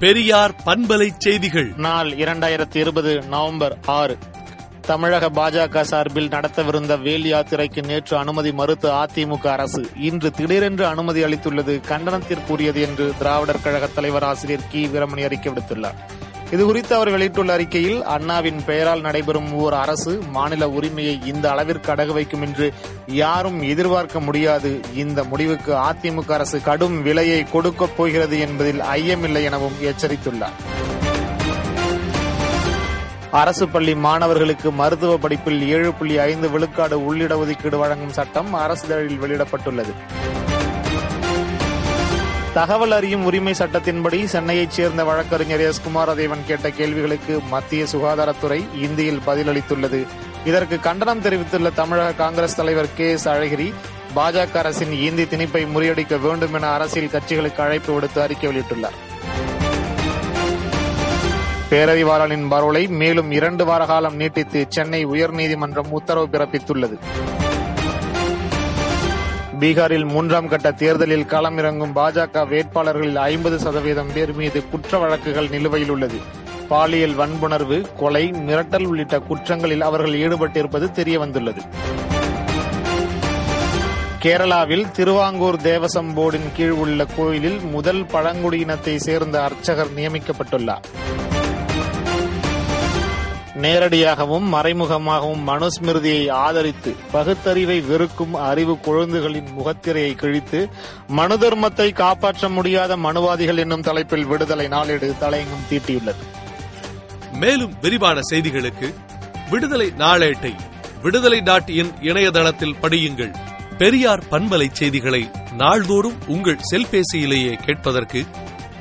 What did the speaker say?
பெரியார் பண்பலை செய்திகள். நாள் இரண்டாயிரத்தி இருபது நவம்பர் ஆறு. தமிழக பாஜக சார்பில் நடத்தவிருந்த வேல் யாத்திரைக்கு நேற்று அனுமதி மறுத்த அதிமுக அரசு இன்று திடீரென்று அனுமதி அளித்துள்ளது கண்டனத்திற்குரியது என்று திராவிடர் கழக தலைவர் ஆசிரியர் கி வீரமணி அறிக்கை விடுத்துள்ளார். இதுகுறித்து அவர் வெளியிட்டுள்ள அறிக்கையில் அண்ணாவின் பெயரால் நடைபெறும் ஓர் அரசு மாநில உரிமையை இந்த அளவிற்கு அடகு வைக்கும் என்று யாரும் எதிர்பார்க்க முடியாது. இந்த முடிவுக்கு அதிமுக அரசு கடும் விலையை கொடுக்கப் போகிறது என்பதில் ஐயமில்லை எனவும் எச்சரித்துள்ளார். அரசு பள்ளி மாணவர்களுக்கு மருத்துவ படிப்பில் ஏழு புள்ளி ஐந்து விழுக்காடு உள்ளிட ஒதுக்கீடு வழங்கும் சட்டம் அரசிதழில் வெளியிடப்பட்டுள்ளது. தகவல் அறியும் உரிமை சட்டத்தின்படி சென்னையைச் சேர்ந்த வழக்கறிஞர் எஸ். குமாரதேவன் கேட்ட கேள்விகளுக்கு மத்திய சுகாதாரத்துறை இந்தியில் பதிலளித்துள்ளது. இதற்கு கண்டனம் தெரிவித்துள்ள தமிழக காங்கிரஸ் தலைவர் கே. எஸ். அழகிரி பாஜக அரசின் இந்தி திணிப்பை முறியடிக்க வேண்டும் என அரசியல் கட்சிகளுக்கு அழைப்பு விடுத்து அறிக்கை வெளியிட்டுள்ளார். பேரறிவாளனின் பரோலை மேலும் இரண்டு வார காலம் நீட்டித்து சென்னை உயர்நீதிமன்றம் உத்தரவு பிறப்பித்துள்ளது. பீகாரில் மூன்றாம் கட்ட தேர்தலில் களமிறங்கும் பாஜக வேட்பாளர்களில் ஐம்பது சதவீதம் பேர் மீது குற்ற வழக்குகள் நிலுவையில் உள்ளது. பாலியல் வன்புணர்வு கொலை மிரட்டல் உள்ளிட்ட குற்றங்களில் அவர்கள் ஈடுபட்டிருப்பது தெரியவந்துள்ளது. கேரளாவில் திருவாங்கூர் தேவசம் போர்டின் கீழ் உள்ள கோயிலில் முதல் பழங்குடியினத்தை சேர்ந்த அர்ச்சகர் நியமிக்கப்பட்டுள்ளார். நேரடியாகவும் மறைமுகமாகவும் மனுஸ்மிருதியை ஆதரித்து பகுத்தறிவை வெறுக்கும் அறிவு குழந்தைகளின் முகத்திரையை கிழித்து மனு தர்மத்தை காப்பாற்ற முடியாத மனுவாதிகள் என்னும் தலைப்பில் விடுதலை நாளேடு தலையங்கம் தீட்டியுள்ளது. மேலும் விரிவான செய்திகளுக்கு விடுதலை நாளேட்டை விடுதலை டாட் இன் இணையதளத்தில் படியுங்கள். பெரியார் பண்பலை செய்திகளை நாள்தோறும் உங்கள் செல்பேசியிலேயே கேட்பதற்கு